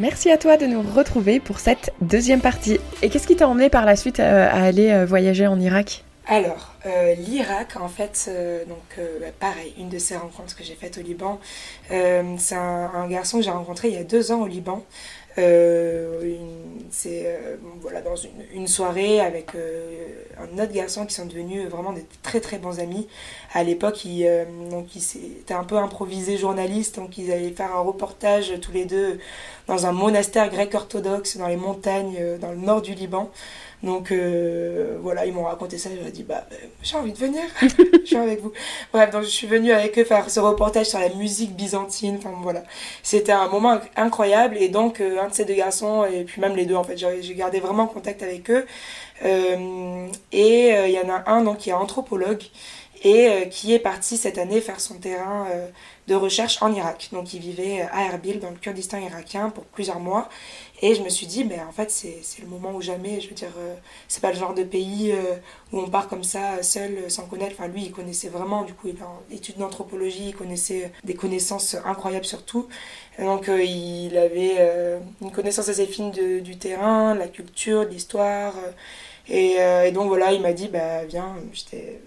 Merci à toi de nous retrouver pour cette deuxième partie. Et qu'est-ce qui t'a emmené par la suite euh, à aller euh, voyager en Irak? Alors, euh, l'Irak, en fait, donc bah, pareil, une de ces rencontres que j'ai faites au Liban, c'est un, garçon que j'ai rencontré il y a deux ans au Liban. C'est voilà dans une, soirée avec un autre garçon qui sont devenus vraiment des très très bons amis. À l'époque, ils, donc un peu improvisés journalistes, donc ils allaient faire un reportage tous les deux dans un monastère grec orthodoxe dans les montagnes euh, dans le nord du Liban. Donc euh, voilà, ils m'ont raconté ça, j'ai dit bah euh, j'ai envie de venir, je suis avec vous. Bref, donc je suis venue avec eux faire ce reportage sur la musique byzantine, enfin voilà. C'était un moment incroyable et donc un de ces deux garçons et puis même les deux en fait, j'ai gardé vraiment contact avec eux. Et il y en a un donc qui est anthropologue et qui est parti cette année faire son terrain de recherche en Irak. Donc il vivait à Erbil, dans le Kurdistan irakien, pour plusieurs mois. Et je me suis dit, mais en fait, c'est le moment ou jamais. Je veux dire, euh, c'est pas le genre de pays euh, où on part comme ça, seul, sans connaître. Enfin, lui, il connaissait vraiment, du coup, il est en études d'anthropologie, il connaissait des connaissances incroyables surtout. donc, euh, il avait une connaissance assez fine du terrain, de la culture, de l'histoire. Euh, et, donc voilà, il m'a dit, bah viens,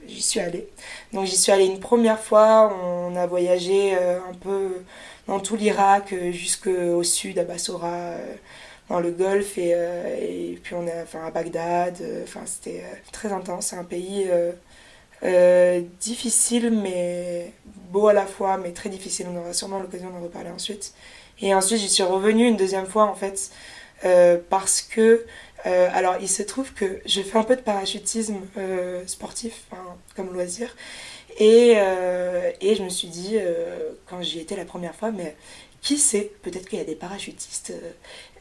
j'y suis allée. Donc j'y suis allée une première fois, on a voyagé euh, un peu dans tout l'Irak euh, jusqu'au sud, à Bassora, dans le Golfe, et, puis on est à Bagdad. Enfin, c'était très intense, c'est un pays difficile, mais beau à la fois, mais très difficile. On aura sûrement l'occasion d'en reparler ensuite. Et ensuite, j'y suis revenue une deuxième fois, en fait, parce que euh, alors, il se trouve que je fais un peu de parachutisme euh, sportif, comme loisir. Et, euh, et, je me suis dit, quand j'y étais la première fois, mais qui sait, peut-être qu'il y a des parachutistes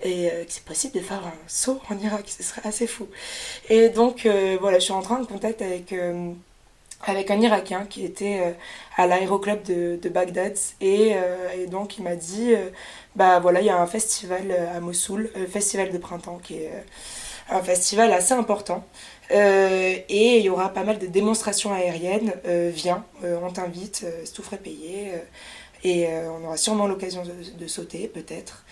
et que c'est possible de faire un saut en Irak, ce serait assez fou. Et donc, voilà, je suis en contact avec avec un Irakien qui était à l'aéroclub de, Bagdad et, et, donc il m'a dit bah voilà, il y a un festival euh, à Mossoul, euh, festival de printemps qui est euh, un festival assez important. et il y aura pas mal de démonstrations aériennes. viens, on t'invite, c'est tout frais payé. et on aura sûrement l'occasion de, sauter, peut-être.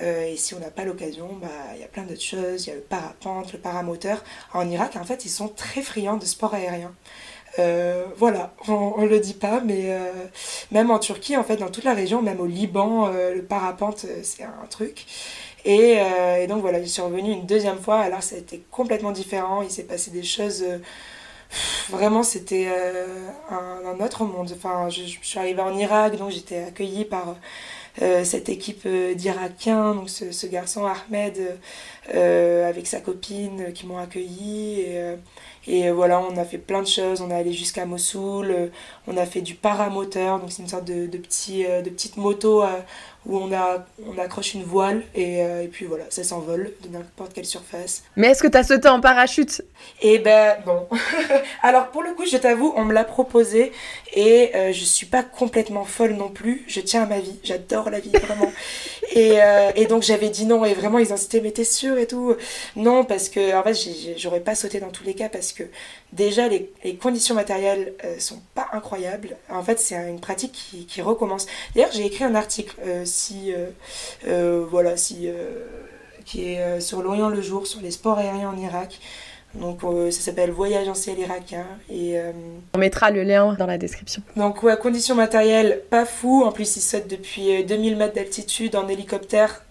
et si on n'a pas l'occasion, bah, il y a plein d'autres choses. Il y a le parapente, le paramoteur. En Irak, en fait, ils sont très friands de sport aérien. Euh, voilà, on, ne le dit pas, mais euh, même en Turquie, en fait, dans toute la région, même au Liban, euh, le parapente, c'est un truc. Et, donc voilà, je suis revenue une deuxième fois, alors ça a été complètement différent, il s'est passé des choses... vraiment, c'était un, autre monde. Enfin, je, suis arrivée en Irak, donc j'étais accueillie par cette équipe d'Irakiens, donc ce, garçon Ahmed avec sa copine qui m'ont accueillie. Et, et euh, voilà, on a fait plein de choses. On est allé jusqu'à Mossoul. Euh, on a fait du paramoteur. Donc c'est une sorte de, de, petit, euh, de petite moto où on, a, on accroche une voile et, et puis voilà, ça s'envole de n'importe quelle surface. Mais est-ce que tu as sauté en parachute? Eh ben bon. Alors pour le coup, je t'avoue, on me l'a proposé et je suis pas complètement folle non plus. Je tiens à ma vie. J'adore la vie, vraiment. et, et donc j'avais dit non et vraiment ils incitaient, mais t'es sûr et tout Non, parce que en fait, j'aurais pas sauté dans tous les cas parce que déjà les, conditions matérielles euh, sont pas incroyables. En fait, c'est une pratique qui, recommence. D'ailleurs, j'ai écrit un article euh, si euh, voilà si qui est sur l'Orient le jour sur les sports aériens en Irak. Donc ça s'appelle Voyage en ciel irakien et on mettra le lien dans la description. Donc ouais, conditions matérielles pas fou. En plus, ils sautent depuis 2000 mètres d'altitude en hélicoptère.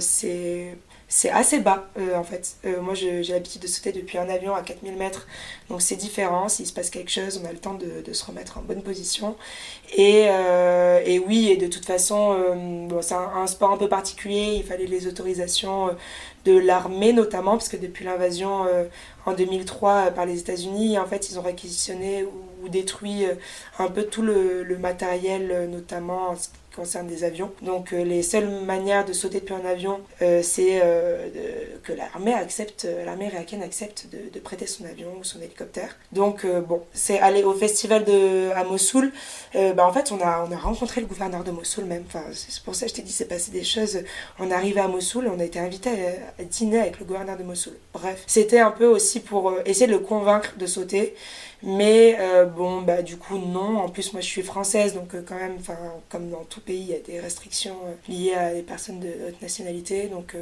c'est c'est assez bas euh, en fait. Euh, moi j'ai l'habitude de sauter depuis un avion à 4000 mètres, donc c'est différent. S'il se passe quelque chose, on a le temps de, se remettre en bonne position. Et, euh, oui, et de toute façon, bon, c'est un, sport un peu particulier, il fallait les autorisations de l'armée notamment, parce que depuis l'invasion en 2003 par les États-Unis, en fait ils ont réquisitionné ou, détruit un peu tout le, matériel, notamment concerne des avions. Donc euh, les seules manières de sauter depuis un avion, euh, c'est euh, que l'armée accepte, l'armée accepte de, prêter son avion ou son hélicoptère. Donc bon, c'est aller au festival de à Mossoul. bah, en fait, on a on a rencontré le gouverneur de Mossoul même. Enfin, c'est pour ça que je t'ai dit c'est passé des choses. On est arrivé à Mossoul, on a été invité à, dîner avec le gouverneur de Mossoul. Bref, c'était un peu aussi pour essayer de le convaincre de sauter. Mais euh, bon, bah du coup, non. En plus, moi, je suis française, donc euh, quand même, comme dans tout pays, il y a des restrictions euh, liées à des personnes de haute nationalité, donc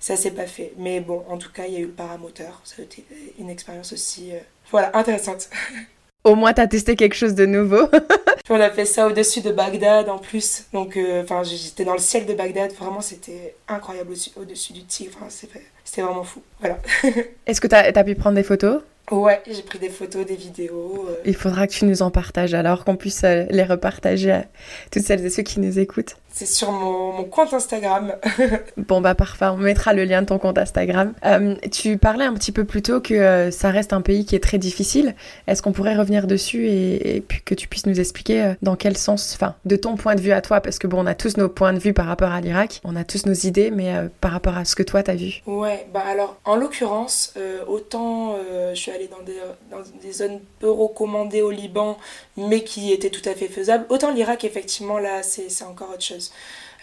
ça s'est pas fait. Mais bon, en tout cas, il y a eu le paramoteur. Ça a été une expérience aussi, voilà, intéressante. Au moins, t'as testé quelque chose de nouveau. on a fait ça au-dessus de Bagdad en plus. Donc, enfin, j'étais dans le ciel de Bagdad. Vraiment, c'était incroyable au-dessus du Tigre. c'était vraiment fou. Voilà. Est-ce que t'as as pu prendre des photos? Ouais, j'ai pris des photos, des vidéos. Euh. Il faudra que tu nous en partages alors, qu'on puisse euh, les repartager à toutes celles et ceux qui nous écoutent. C'est sur mon, compte Instagram. bon bah parfait, on mettra le lien de ton compte Instagram. Euh, tu parlais un petit peu plus tôt que ça reste un pays qui est très difficile. Est-ce qu'on pourrait revenir dessus et, puis que tu puisses nous expliquer dans quel sens, enfin de ton point de vue à toi, parce que bon on a tous nos points de vue par rapport à l'Irak, on a tous nos idées, mais par rapport à ce que toi t'as vu. Ouais, bah alors en l'occurrence, autant je suis allée dans des, dans des zones peu recommandées au Liban, mais qui étaient tout à fait faisables. Autant l'Irak, effectivement, là, c'est encore autre chose.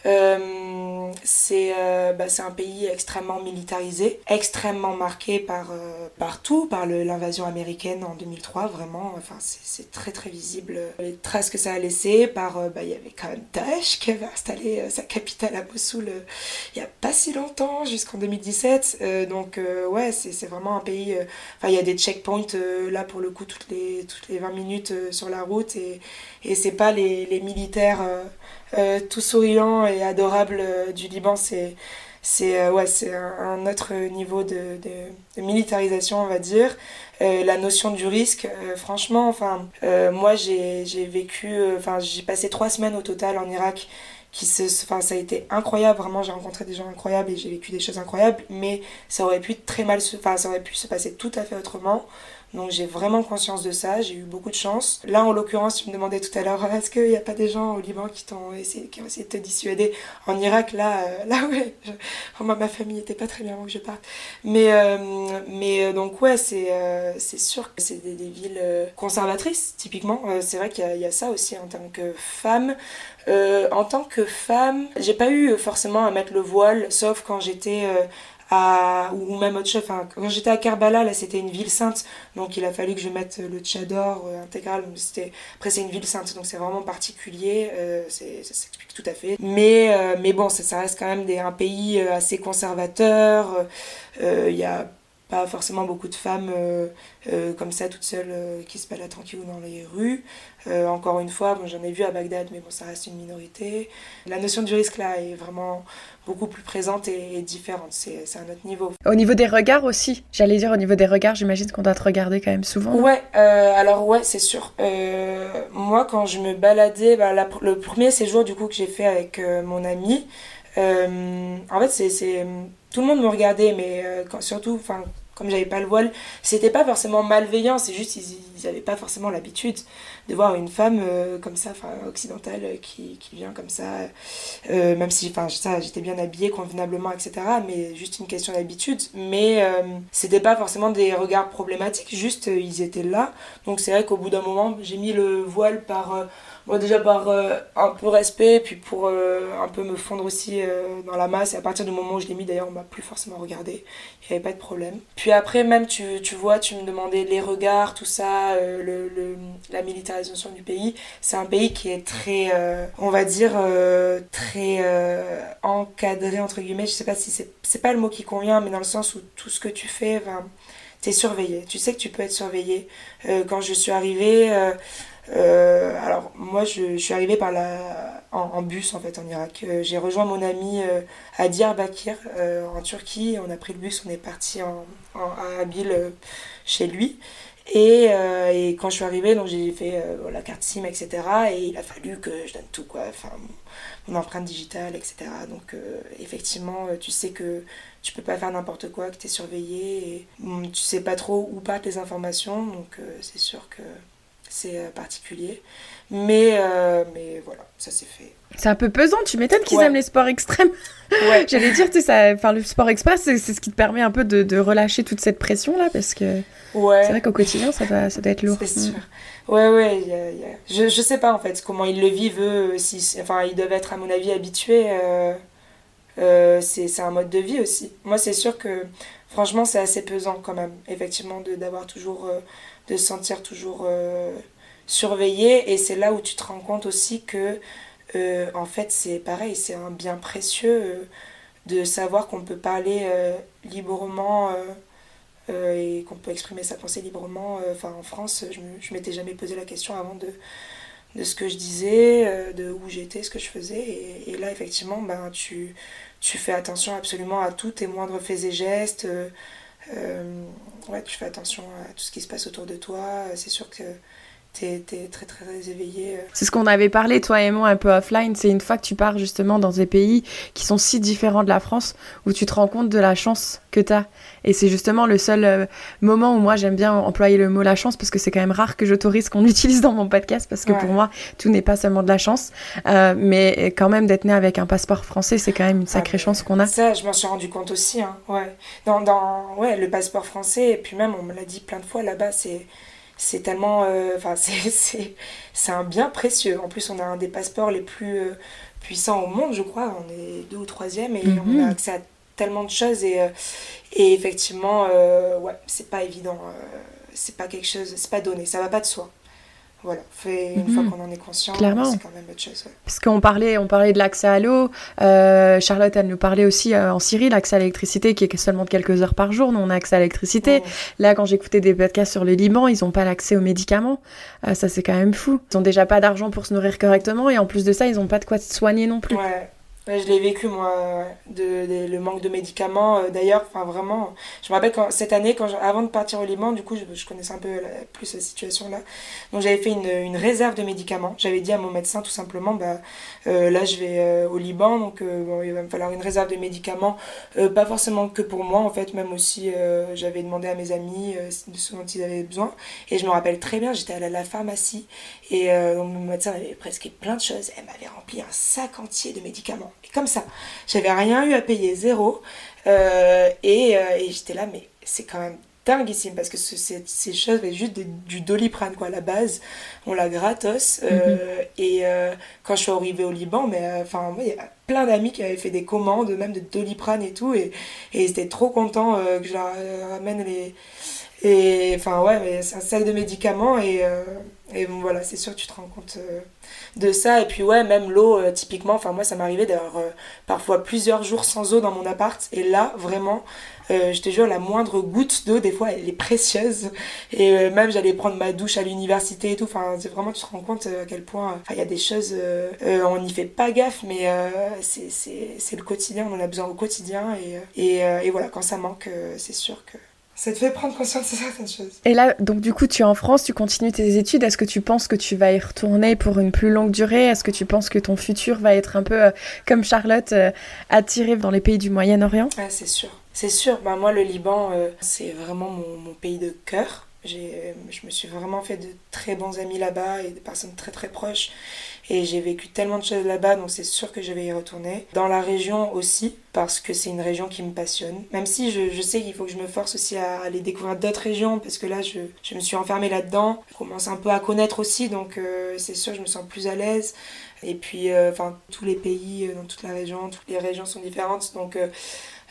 Euh, euh, bah, c'est un pays extrêmement militarisé, extrêmement marqué par, euh, partout, par l'invasion américaine en 2003, vraiment, enfin, c'est très très visible les traces que ça a laissées. Par, bah, il y avait quand même Daesh qui avait installé sa capitale à Mossoul il n'y a pas si longtemps, jusqu'en 2017. donc, ouais, c'est vraiment un pays. Enfin, il y a des checkpoints là pour le coup toutes les, toutes les 20 minutes sur la route et, et c'est pas les, les militaires euh, tout souriant et adorable euh, du Liban, c'est c'est euh, ouais, c'est un, autre niveau de, militarisation, on va dire. la notion du risque, franchement, enfin, moi j'ai vécu, enfin, j'ai passé trois semaines au total en Irak. Qui se, enfin, ça a été incroyable, vraiment, j'ai rencontré des gens incroyables et j'ai vécu des choses incroyables, mais ça aurait pu très mal se, enfin, ça aurait pu se passer tout à fait autrement. Donc j'ai vraiment conscience de ça, j'ai eu beaucoup de chance. Là, en l'occurrence, tu me demandais tout à l'heure, est-ce qu'il n'y a pas des gens au Liban qui, t'ont essayé, qui ont essayé de te dissuader En Irak, là, euh, là ouais, moi, ma famille n'était pas très bien avant que je parte. Mais, euh, mais euh, donc ouais, c'est c'est sûr que c'est des, villes conservatrices, typiquement. c'est vrai qu'il y, y, a ça aussi en tant que femme. en tant que femme, j'ai pas eu forcément à mettre le voile, sauf quand j'étais ou même autre chose. Enfin, quand j'étais à Karbala, là, c'était une ville sainte, donc il a fallu que je mette le tchador euh, intégral. C'était... Après, c'est une ville sainte, donc c'est vraiment particulier, euh, c'est... ça s'explique tout à fait. Mais, euh, mais bon, ça, ça, reste quand même des, un pays assez conservateur. Il y a pas forcément beaucoup de femmes euh, euh, comme ça, toutes seules, euh, qui se baladent tranquillement dans les rues. encore une fois, bon, j'en ai vu à Bagdad, mais bon, ça reste une minorité. La notion du risque, là, est vraiment beaucoup plus présente et, différente. C'est un autre niveau. Au niveau des regards aussi, j'allais dire au niveau des regards, j'imagine qu'on doit te regarder quand même souvent. Ouais, alors ouais, c'est sûr. moi, quand je me baladais, bah, le premier séjour du coup que j'ai fait avec mon ami, en fait, c'est tout le monde me regardait, mais quand, surtout, enfin, comme j'avais pas le voile, c'était pas forcément malveillant, c'est juste ils n'avaient pas forcément l'habitude de voir une femme euh, comme ça, enfin occidentale, euh, qui, qui, vient comme ça, euh, même si ça j'étais bien habillée convenablement, etc. Mais juste une question d'habitude. Mais c'était pas forcément des regards problématiques, juste ils étaient là. Donc c'est vrai qu'au bout d'un moment, j'ai mis le voile par Bon, déjà par un peu respect, puis pour un peu me fondre aussi dans la masse. Et à partir du moment où je l'ai mis, d'ailleurs, on m'a plus forcément regardé. Il n'y avait pas de problème. Puis après, même, tu, tu, vois, tu me demandais les regards, tout ça, le, la militarisation du pays. C'est un pays qui est très, on va dire, très encadré, entre guillemets. Je sais pas si c'est pas le mot qui convient, mais dans le sens où tout ce que tu fais, ben, t'es surveillé. Tu sais que tu peux être surveillé. quand je suis arrivée, euh, alors moi je, suis arrivée par la, en, bus en fait en Irak. Euh, j'ai rejoint mon ami euh, à Diyarbakir en Turquie. On a pris le bus, on est parti en, à Abil chez lui. Et, et, quand je suis arrivée, donc j'ai fait la carte SIM, etc. Et il a fallu que je donne tout, quoi. Enfin, mon empreinte digitale, etc. Donc effectivement, tu sais que tu peux pas faire n'importe quoi, que tu es surveillé. Hum, tu sais pas trop où partent les informations. Donc c'est sûr que c'est euh, particulier. Mais, euh, mais voilà, ça s'est fait. C'est un peu pesant, tu m'étonnes qu'ils aiment les sports extrêmes. Ouais. J'allais dire, tu sais, enfin, le sport express, c'est ce qui te permet un peu de, de relâcher toute cette pression-là, parce que ouais. c'est vrai qu'au quotidien, ça doit, ça doit être lourd. C'est sûr. Mm. Ouais, ouais, Je, je sais pas en fait comment ils le vivent eux, si, enfin, ils doivent être à mon avis habitués. Euh, c'est un mode de vie aussi. Moi, c'est sûr que franchement, c'est assez pesant quand même, effectivement, d'avoir toujours, de se sentir toujours surveillé. Et c'est là où tu te rends compte aussi que, en fait, c'est pareil, c'est un bien précieux de savoir qu'on peut parler librement euh, et qu'on peut exprimer sa pensée librement. Euh, en France, je ne m'étais jamais posé la question avant de, ce que je disais, euh, de où j'étais, ce que je faisais. Et, là, effectivement, ben, tu fais attention absolument à tous tes moindres faits et gestes. Ouais, tu fais attention à tout ce qui se passe autour de toi. C'est sûr que t'es très très éveillé. C'est ce qu'on avait parlé, toi et moi, un peu offline. C'est une fois que tu pars justement dans des pays qui sont si différents de la France, où tu te rends compte de la chance que tu as. Et c'est justement le seul euh, moment où moi j'aime bien employer le mot la chance parce que c'est quand même rare que j'autorise qu'on utilise dans mon podcast parce que pour moi tout n'est pas seulement de la chance. Euh, mais quand même d'être né avec un passeport français, c'est quand même une sacrée ah, chance qu'on a. Ça, je m'en suis rendu compte aussi. Hein. Ouais. Dans, dans ouais, le passeport français, et puis même on me l'a dit plein de fois là-bas, c'est c'est tellement euh, enfin c'est c'est un bien précieux en plus on a un des passeports les plus puissants au monde je crois on est deux ou troisième et on a mhm. accès à tellement de choses et, et effectivement, euh, ouais, c'est pas évident. Euh, c'est pas quelque chose, c'est pas donné, ça va pas de soi. Voilà, fait, une fois mhm. qu'on en est conscient, c'est quand même autre chose. Parce qu'on parlait, on parlait de l'accès à l'eau. Euh, Charlotte, elle nous parlait aussi en Syrie, l'accès à l'électricité qui est seulement de quelques heures par jour. Nous, on a accès à l'électricité. Là, quand j'écoutais des podcasts sur le Liban, ils n'ont pas l'accès aux médicaments. ça, c'est quand même fou. Ils ont déjà pas d'argent pour se nourrir correctement et en plus de ça, ils n'ont pas de quoi se soigner non plus. Ouais je l'ai vécu moi, le manque de médicaments. Euh, d'ailleurs, enfin vraiment, je me rappelle quand, cette année, quand avant de partir au Liban, du coup, je, connaissais un peu plus cette situation-là. Donc j'avais fait une, réserve de médicaments. J'avais dit à mon médecin tout simplement, bah, euh, là je vais euh, au Liban, donc il va me falloir une réserve de médicaments. pas forcément que pour moi, en fait, même aussi j'avais demandé à mes amis de ce dont ils avaient besoin. Et je me rappelle très bien, j'étais allée à la pharmacie et donc, mon médecin avait presque plein de choses. Elle m'avait rempli un sac entier de médicaments comme ça. J'avais rien eu à payer, zéro. Euh, et, euh, et j'étais là, mais c'est quand même dinguissime parce que ces choses, juste du doliprane quoi, à la base, on l'a gratos. Euh, mhm. Et quand je suis arrivée au Liban, mais enfin, il y a plein d'amis qui avaient fait des commandes, même de doliprane et tout, et, et ils étaient trop contents que je leur ramène les. Et enfin, ouais, c'est un sac de médicaments et, et bon, voilà, c'est sûr, tu te rends compte de ça. Et puis ouais, même l'eau, euh, typiquement, enfin moi ça m'arrivait d'avoir euh, parfois plusieurs jours sans eau dans mon appart. Et là, vraiment, euh, je te jure, la moindre goutte d'eau, des fois, elle est précieuse. Et même j'allais prendre ma douche à l'université et tout. Enfin, vraiment, tu te rends compte à quel point il y a des choses, on n'y fait pas gaffe, mais c'est le quotidien, on en a besoin au quotidien. Et, et, et voilà, quand ça manque, c'est sûr que ça te fait prendre conscience de certaines choses. Et là, donc du coup, tu es en France, tu continues tes études. Est-ce que tu penses que tu vas y retourner pour une plus longue durée? Est-ce que tu penses que ton futur va être un peu euh, comme Charlotte, euh, attiré dans les pays du Moyen-Orient? Ah, C'est sûr. C'est sûr. Bah, moi, le Liban, euh, c'est vraiment mon, mon, pays de cœur. Je me suis vraiment fait de très bons amis là-bas et des personnes très très proches. Et j'ai vécu tellement de choses là-bas, donc c'est sûr que je vais y retourner. Dans la région aussi, parce que c'est une région qui me passionne. Même si je, sais qu'il faut que je me force aussi à aller découvrir d'autres régions, parce que là, je, je me suis enfermée là-dedans. Je commence un peu à connaître aussi, donc euh, c'est sûr, je me sens plus à l'aise. Et puis, euh, enfin, tous les pays euh, dans toute la région, toutes les régions sont différentes, donc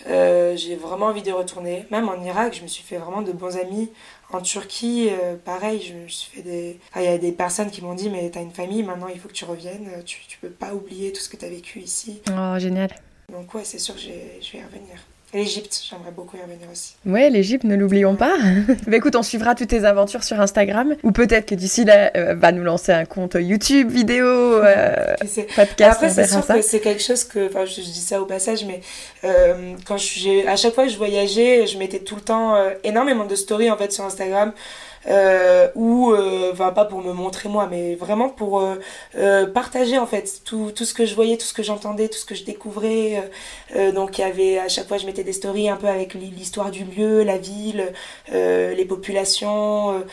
j'ai vraiment envie de retourner. Même en Irak, je me suis fait vraiment de bons amis en Turquie, euh, pareil, je, fais des. Il y a des personnes qui m'ont dit Mais t'as une famille, maintenant il faut que tu reviennes, tu, tu peux pas oublier tout ce que t'as vécu ici. Oh, génial. Donc, ouais, c'est sûr que je vais y revenir. L'Égypte, j'aimerais beaucoup y revenir aussi. Ouais, l'Égypte, ne l'oublions pas. bah écoute, on suivra toutes tes aventures sur Instagram. Ou peut-être que d'ici là, euh, va nous lancer un compte YouTube, vidéo, euh, podcast. Après, c'est sûr que c'est quelque chose que. Enfin, je, dis ça au passage, mais euh, quand j'ai. À chaque fois que je voyageais, je mettais tout le temps euh, énormément de stories en fait sur Instagram euh, ou euh, enfin pas pour me montrer moi mais vraiment pour euh, euh, partager en fait tout, tout ce que je voyais tout ce que j'entendais tout ce que je découvrais donc il y avait à chaque fois je mettais des stories un peu avec l'histoire du lieu la ville les populations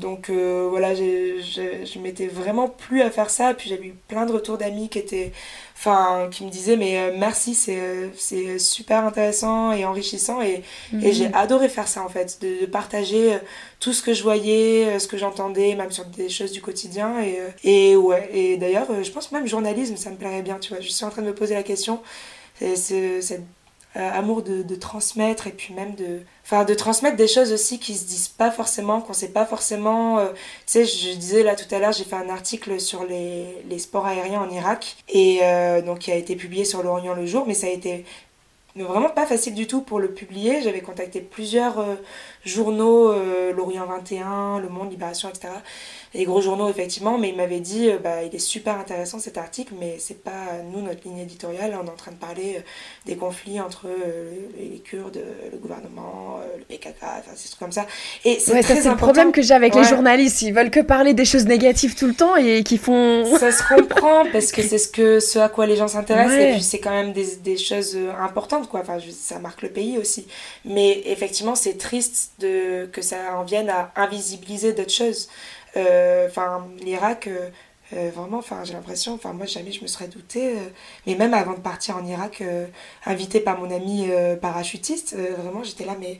donc voilà, je m'étais vraiment plus à faire ça. Puis j'avais eu plein de retours d'amis qui étaient enfin qui me disaient mais euh, merci c'est euh, c'est super intéressant et enrichissant et, et j'ai mhm. adoré faire ça en fait de, partager euh, tout ce que je voyais ce que j'entendais même sur des choses du quotidien et, et ouais et d'ailleurs je pense même journalisme ça me plairait bien tu vois je suis en train de me poser la question c'est cette amour de, de, transmettre et puis même de enfin de transmettre des choses aussi qui se disent pas forcément qu'on sait pas forcément euh, tu sais je disais là tout à l'heure j'ai fait un article sur les, les sports aériens en Irak et euh, donc qui a été publié sur l'Orient le jour mais ça a été vraiment pas facile du tout pour le publier. J'avais contacté plusieurs journaux l'Orient 21 Le Monde Libération etc les gros journaux effectivement, mais il m'avait dit euh, bah, il est super intéressant cet article, mais c'est pas nous notre ligne éditoriale. On est en train de parler euh, des conflits entre euh, les Kurdes, le gouvernement, le PKK, enfin c'est trucs comme ça. Et c'est ça c'est le problème que j'ai avec les journalistes. Ils veulent que parler des choses négatives tout le temps et qui font. Ça se comprend parce que c'est ce que ce à quoi les gens s'intéressent et puis c'est quand même des, des, choses importantes quoi. Enfin ça marque le pays aussi. Mais effectivement c'est triste de que ça en vienne à invisibiliser d'autres choses. Euh, enfin, l'Irak, euh, euh, vraiment, enfin, j'ai l'impression, enfin, moi, jamais je me serais doutée. mais même avant de partir en Irak, invitée par mon ami parachutiste, vraiment, j'étais là, mais.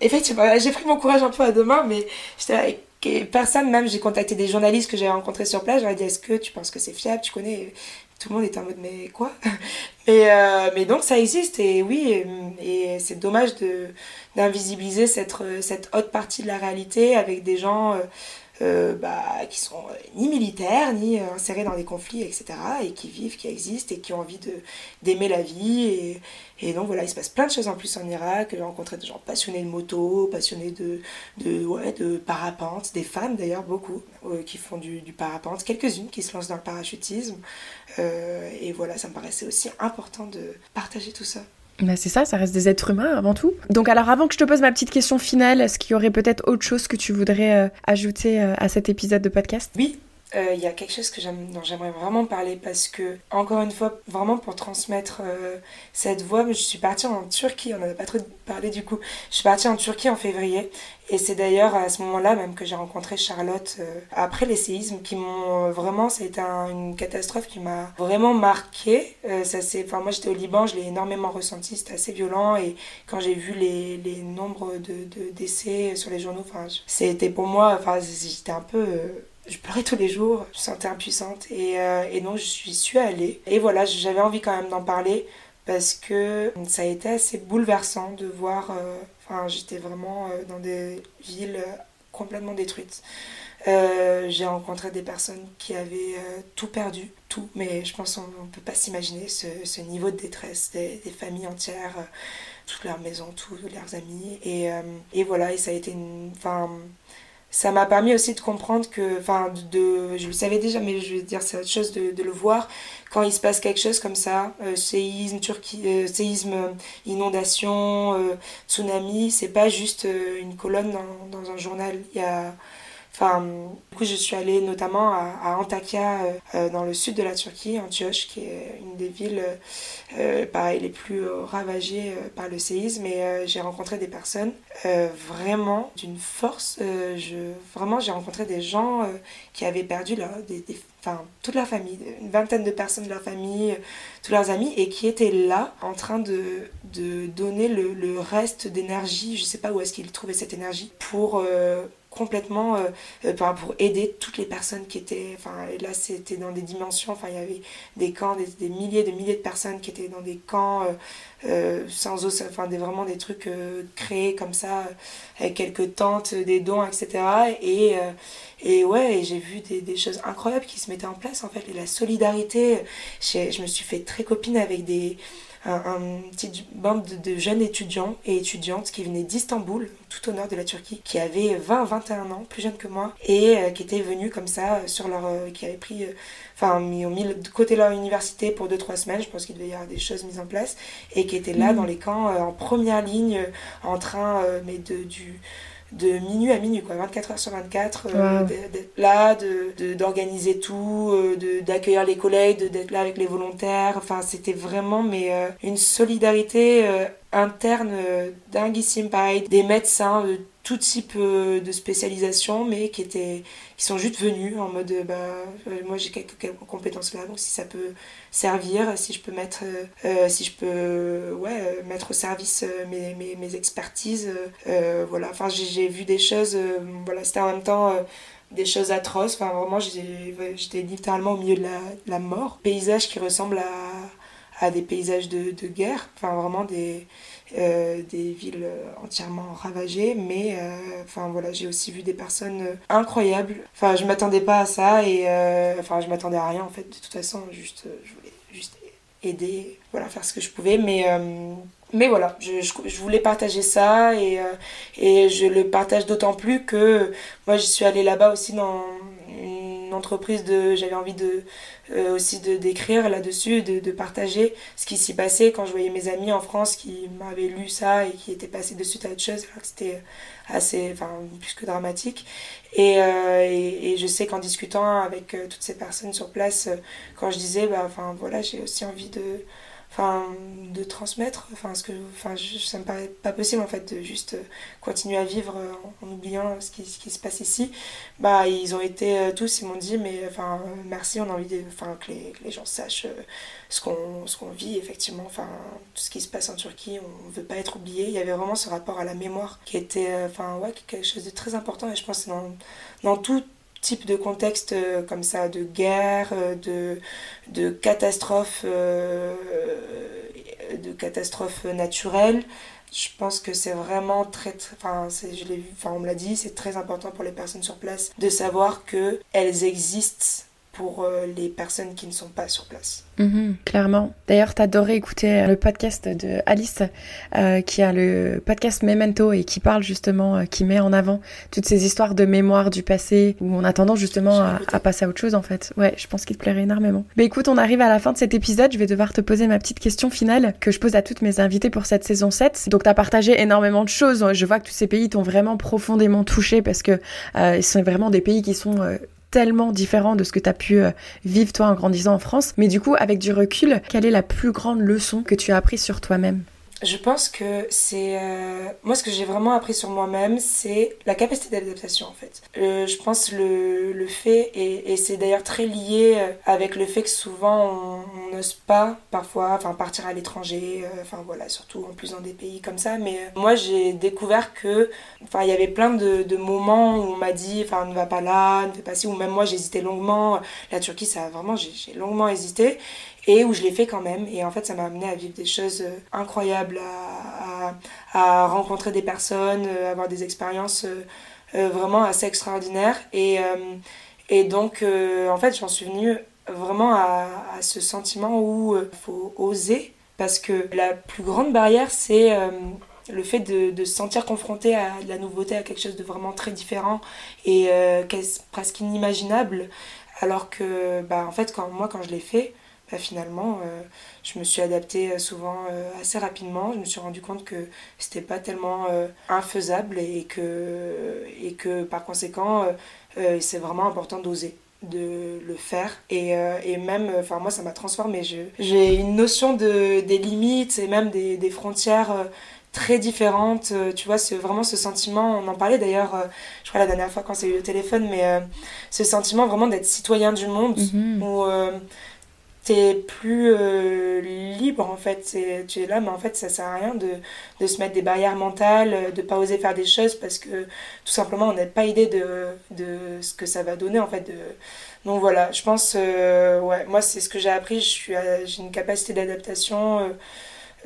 effectivement, j'ai pris mon courage un peu à deux mains, mais j'étais là, et personne, même j'ai contacté des journalistes que j'ai rencontrés sur place, j'aurais dit est-ce que tu penses que c'est fiable, tu connais Tout le monde était en mode mais quoi? Mais, mais donc ça existe et oui, et, c'est dommage d'invisibiliser cette, cette haute partie de la réalité avec des gens euh, euh, bah, qui sont euh, ni militaires, ni insérés dans des conflits, etc. et qui vivent, qui existent et qui ont envie d'aimer la vie. Et, donc voilà, il se passe plein de choses en plus en Irak. J'ai rencontré des gens passionnés de moto, passionnés de, de, ouais, de parapente, des femmes d'ailleurs, beaucoup, qui font du parapente, quelques-unes qui se lancent dans le parachutisme. et voilà, ça me paraissait aussi important de partager tout ça. Bah c'est ça, ça reste des êtres humains avant tout. Donc alors avant que je te pose ma petite question finale, est-ce qu'il y aurait peut-être autre chose que tu voudrais euh, ajouter euh, à cet épisode de podcast? Oui, euh, il y a quelque chose que dont j'aimerais vraiment parler parce que, encore une fois, vraiment pour transmettre cette voix, je suis partie en Turquie, on n'avait pas trop parlé du coup, je suis partie en Turquie en février et c'est d'ailleurs à ce moment-là même que j'ai rencontré Charlotte euh, après les séismes qui m'ont euh, vraiment, c'était une catastrophe qui m'a vraiment marqué. Euh, ça moi j'étais au Liban, je l'ai énormément ressenti, c'était assez violent et quand j'ai vu les, les nombres de, de, décès sur les journaux, c'était pour moi, enfin j'étais un peu je pleurais tous les jours, je me sentais impuissante et, et donc je suis, suis allée. Et voilà, j'avais envie quand même d'en parler parce que ça a été assez bouleversant de voir j'étais vraiment euh, dans des villes euh, complètement détruites. Euh, j'ai rencontré des personnes qui avaient tout perdu, tout, mais je pense qu'on ne peut pas s'imaginer ce, niveau de détresse des, familles entières, toutes leurs maisons, tous leurs amis. Et, et voilà, et ça a été une. Enfin, ça m'a permis aussi de comprendre que, enfin, de, je le savais déjà, mais je veux dire, c'est autre chose de, le voir quand il se passe quelque chose comme ça, euh, séisme, euh, séisme, inondation, euh, tsunami, c'est pas juste une colonne dans, dans, un journal. Il y a, Enfin, du coup, je suis allée notamment à, Antakya, euh, dans le sud de la Turquie, Antioche, qui est une des villes euh, pareil, les plus euh, ravagées par le séisme. Et j'ai rencontré des personnes vraiment d'une force. je, vraiment, j'ai rencontré des gens qui avaient perdu leur, enfin, toute leur famille, une vingtaine de personnes de leur famille, tous leurs amis, et qui étaient là en train de, de donner le, le reste d'énergie. Je sais pas où est-ce qu'ils trouvaient cette énergie pour complètement euh, euh, pour aider toutes les personnes qui étaient enfin là c'était dans des dimensions enfin il y avait des camps des, milliers de milliers de personnes qui étaient dans des camps euh, sans eau enfin des vraiment des trucs créés comme ça avec quelques tentes des dons etc et et ouais j'ai vu des, des, choses incroyables qui se mettaient en place en fait. Et la solidarité je me suis fait très copine avec des un, petite bande de, jeunes étudiants et étudiantes qui venaient d'Istanbul, tout au nord de la Turquie, qui avaient 20-21 ans, plus jeunes que moi, et euh, qui étaient venus comme ça, euh, sur leur, euh, qui avaient pris, enfin, mis, ont mis de côté leur université pour 2-3 semaines, je pense qu'il devait y avoir des choses mises en place, et qui étaient là mm. dans les camps, en première ligne, en train, mais de, du de minuit à minuit, quoi, 24 heures sur 24, euh, d'être là, d'organiser de, tout, euh, d'accueillir les collègues, d'être là avec les volontaires. Enfin, c'était vraiment mais, euh, une solidarité interne dinguissime, pareil, des médecins, tout type euh, de spécialisation, mais qui, étaient, qui sont juste venus en mode bah, euh, moi j'ai quelques, compétences là, donc si ça peut servir, si je peux mettre, euh, si je peux ouais, mettre au service mes, mes, mes expertises. voilà, enfin j'ai vu des choses, voilà, c'était en même temps des choses atroces. Enfin, vraiment, j'étais littéralement au milieu de de la mort. Paysage qui ressemble à, à des paysages de, de guerre. Enfin, vraiment des, euh, des villes entièrement ravagées, mais euh, enfin voilà, j'ai aussi vu des personnes incroyables. Enfin, je m'attendais pas à ça et euh, enfin, je m'attendais à rien en fait. De toute façon, juste, je voulais juste aider, voilà, faire ce que je pouvais, mais mais voilà, je, je, voulais partager ça et, et je le partage d'autant plus que moi je suis allée là-bas aussi dans une entreprise de j'avais envie de euh, aussi de d'écrire là-dessus, de, partager ce qui s'y passait quand je voyais mes amis en France qui m'avaient lu ça et qui étaient passés de suite à autre chose, alors que c'était assez, enfin, plus que dramatique. Et, euh, et, et, je sais qu'en discutant avec euh, toutes ces personnes sur place, quand je disais, bah, enfin, voilà, j'ai aussi envie de enfin de transmettre enfin ce que enfin ça me paraît pas possible en fait de juste euh, continuer à vivre euh, en, oubliant ce qui, ce qui se passe ici. Bah ils ont été euh, tous ils m'ont dit mais enfin merci on a envie de, enfin que les, les gens sachent ce qu'on ce qu'on vit effectivement. Enfin tout ce qui se passe en Turquie on veut pas être oublié. Il y avait vraiment ce rapport à la mémoire qui était enfin ouais quelque chose de très important et je pense que dans dans tout type de contexte euh, comme ça, de guerre, euh, de, de catastrophes, euh, de catastrophes naturelles. Je pense que c'est vraiment très, enfin, je l'ai enfin, on me l'a dit, c'est très important pour les personnes sur place de savoir que elles existent pour les personnes qui ne sont pas sur place. Mhm, clairement. D'ailleurs, t'adorais écouter euh, le podcast de Alice, euh, qui a le podcast Memento et qui parle justement, euh, qui met en avant toutes ces histoires de mémoire du passé, où on a tendance justement à, à, passer à autre chose en fait. Ouais, je pense qu'il te plairait énormément. Mais écoute, on arrive à la fin de cet épisode. Je vais devoir te poser ma petite question finale que je pose à toutes mes invitées pour cette saison 7. Donc, t'as partagé énormément de choses. Je vois que tous ces pays t'ont vraiment profondément touché parce que euh, sont vraiment des pays qui sont tellement différent de ce que tu as pu euh, vivre toi en grandissant en France. Mais du coup, avec du recul, quelle est la plus grande leçon que tu as appris sur toi-même? Je pense que c'est... Euh, moi, ce que j'ai vraiment appris sur moi-même, c'est la capacité d'adaptation, en fait. Euh, je pense le, le fait, et, et c'est d'ailleurs très lié euh, avec le fait que souvent, on n'ose pas, parfois, enfin, partir à l'étranger, enfin, voilà, surtout en plus dans des pays comme ça. Mais moi, j'ai découvert que... Enfin, il y avait plein de, de moments où on m'a dit, enfin, ne va pas là, ne fais pas ci, ou même moi, j'hésitais longuement. La Turquie, ça, vraiment, j'ai longuement hésité et où je l'ai fait quand même. Et en fait, ça m'a amené à vivre des choses euh, incroyables, à, à, rencontrer des personnes, euh, avoir des expériences euh, vraiment assez extraordinaires. Et, et donc, en fait, j'en suis venue vraiment à, à ce sentiment où il faut oser, parce que la plus grande barrière, c'est le fait de, se sentir confronté à de la nouveauté, à quelque chose de vraiment très différent et presque inimaginable. Alors que, bah, en fait, quand, moi, quand je l'ai fait, bah, finalement, euh, je me suis adaptée euh, souvent euh, assez rapidement. Je me suis rendu compte que c'était pas tellement infaisable et que, et que par conséquent, c'est vraiment important d'oser de le faire et, et même enfin moi ça m'a transformé j'ai une notion de des limites et même des, des frontières très différentes tu vois c'est vraiment ce sentiment on en parlait d'ailleurs je crois la dernière fois quand c'est eu au téléphone mais ce sentiment vraiment d'être citoyen du monde mm-hmm. où t'es plus euh, libre en fait. Tu es là mais en fait ça sert à rien de, de, se mettre des barrières mentales de pas oser faire des choses parce que tout simplement on n'a pas idée de, de ce que ça va donner en fait de... donc voilà. Je pense euh, ouais moi c'est ce que j'ai appris. J'ai une capacité d'adaptation euh,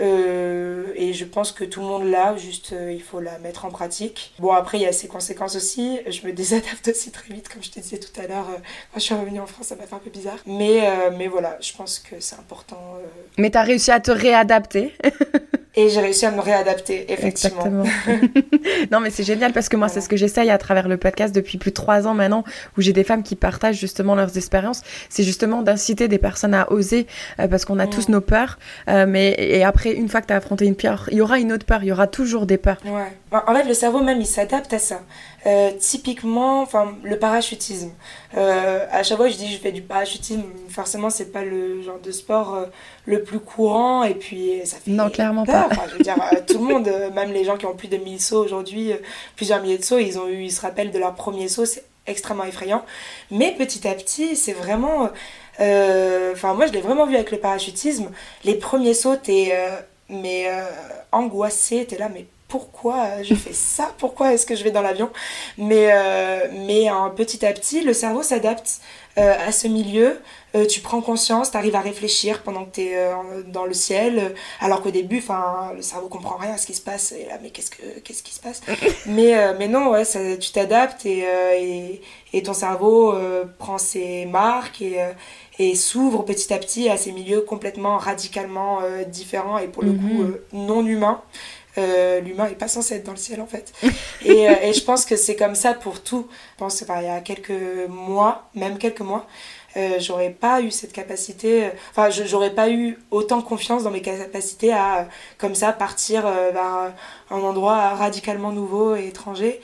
euh, et je pense que tout le monde l'a, juste euh, il faut la mettre en pratique. Bon, après, il y a ses conséquences aussi. Je me désadapte aussi très vite, comme je te disais tout à l'heure. Euh, quand je suis revenue en France, ça m'a fait un peu bizarre. Mais, mais voilà, je pense que c'est important. Mais tu as réussi à te réadapter Et j'ai réussi à me réadapter, effectivement. Exactement. non, mais c'est génial parce que moi, c'est ce que j'essaye à travers le podcast depuis plus de trois ans maintenant, où j'ai des femmes qui partagent justement leurs expériences. C'est justement d'inciter des personnes à oser, parce qu'on a tous mm. nos peurs. mais et après, une fois que tu as affronté une peur, il y aura une autre peur, il y aura toujours des peurs. Ouais. En fait, le cerveau même, il s'adapte à ça. Euh, typiquement, enfin, le parachutisme. Euh, à chaque fois que je dis je fais du parachutisme, forcément, c'est pas le genre de sport euh, le plus courant, et puis ça fait non, clairement peur. voilà, je veux dire, tout le monde, même les gens qui ont plus de 1000 sauts aujourd'hui, plusieurs milliers de sauts, ils, ont eu, ils se rappellent de leur premier saut, c'est extrêmement effrayant. Mais petit à petit, c'est vraiment. Enfin, moi, je l'ai vraiment vu avec le parachutisme. Les premiers sauts, t'es mais angoissé, t'es là, mais pourquoi je fais ça? Pourquoi est-ce que je vais dans l'avion? Mais, euh, mais petit à petit, le cerveau s'adapte euh, à ce milieu. Euh, tu prends conscience, tu arrives à réfléchir pendant que tu es dans le ciel. alors qu'au début, le cerveau comprend rien à ce qui se passe. Et là, mais qu'est-ce, que, qu'est-ce qui se passe? Mais, mais non, ouais, ça, tu t'adaptes et, et, et, ton cerveau prend ses marques et et s'ouvre petit à petit à ces milieux complètement radicalement différents et pour le coup mhm. non humains. Euh, l'humain est pas censé être dans le ciel en fait. et, euh, et, je pense que c'est comme ça pour tout. Je pense enfin, il y a quelques mois, même quelques mois, euh, j'aurais pas eu cette capacité, enfin j'aurais pas eu autant confiance dans mes capacités à comme ça partir vers un endroit radicalement nouveau et étranger.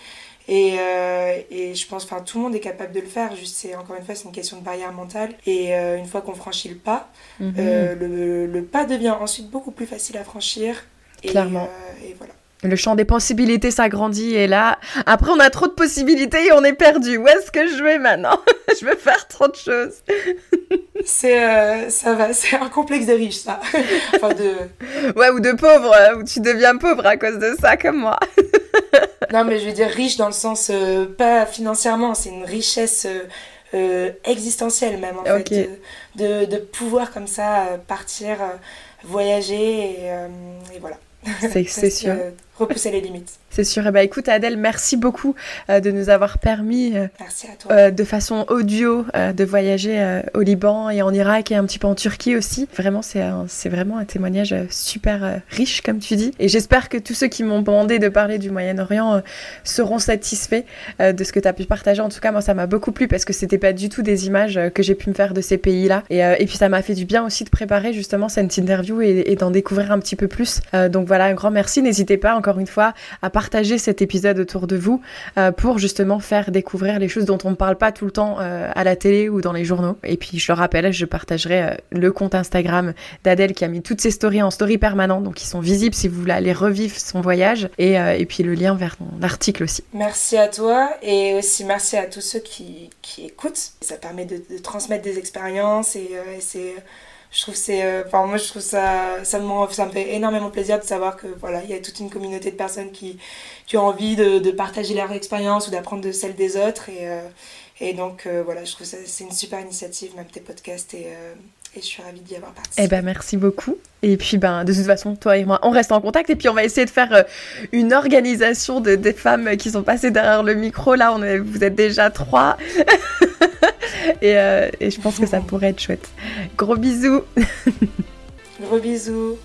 Et, et je pense enfin tout le monde est capable de le faire juste c'est encore une fois c'est une question de barrière mentale et une fois qu'on franchit le pas mhm. le, le, pas devient ensuite beaucoup plus facile à franchir Clairement. Euh, et, voilà. Le champ des possibilités s'agrandit et là, après on a trop de possibilités et on est perdu. Où est-ce que je vais maintenant? Je veux faire trop de choses. c'est euh, ça va, c'est un complexe de riche ça. enfin de Ouais, ou de pauvre, euh, où tu deviens pauvre à cause de ça comme moi. non, mais je veux dire riche dans le sens pas financièrement, c'est une richesse existentielle même en fait de, de, pouvoir comme ça partir voyager et, et voilà. C'est sûr. Repousser les limites. C'est sûr. Et eh bah, ben, écoute, Adèle, merci beaucoup euh, de nous avoir permis, euh, euh, de façon audio, de voyager au Liban et en Irak et un petit peu en Turquie aussi. Vraiment, c'est vraiment un témoignage super riche, comme tu dis. Et j'espère que tous ceux qui m'ont demandé de parler du Moyen-Orient seront satisfaits de ce que tu as pu partager. En tout cas, moi, ça m'a beaucoup plu parce que c'était pas du tout des images que j'ai pu me faire de ces pays-là. Et, et, puis, ça m'a fait du bien aussi de préparer justement cette interview et, et d'en découvrir un petit peu plus. donc voilà, un grand merci. N'hésitez pas, encore une fois, à partager cet épisode autour de vous euh, pour justement faire découvrir les choses dont on ne parle pas tout le temps euh, à la télé ou dans les journaux. Et puis je le rappelle, je partagerai euh, le compte Instagram d'Adèle qui a mis toutes ses stories en story permanent, donc ils sont visibles si vous voulez aller revivre son voyage et, et puis le lien vers mon article aussi. Merci à toi et aussi merci à tous ceux qui, qui écoutent. Ça permet de, transmettre des expériences et c'est je trouve c'est euh, enfin moi je trouve ça ça me ça me fait énormément plaisir de savoir que voilà il y a toute une communauté de personnes qui qui ont envie de, partager leur expérience ou d'apprendre de celle des autres et euh, et donc euh, voilà je trouve ça c'est une super initiative même tes podcasts et et je suis ravie d'y avoir participé. Eh ben merci beaucoup. Et puis ben de toute façon toi et moi on reste en contact et puis on va essayer de faire une organisation de des femmes qui sont passées derrière le micro là on est, vous êtes déjà trois. Euh, et, je pense que ça pourrait être chouette. Gros bisous. Gros bisous.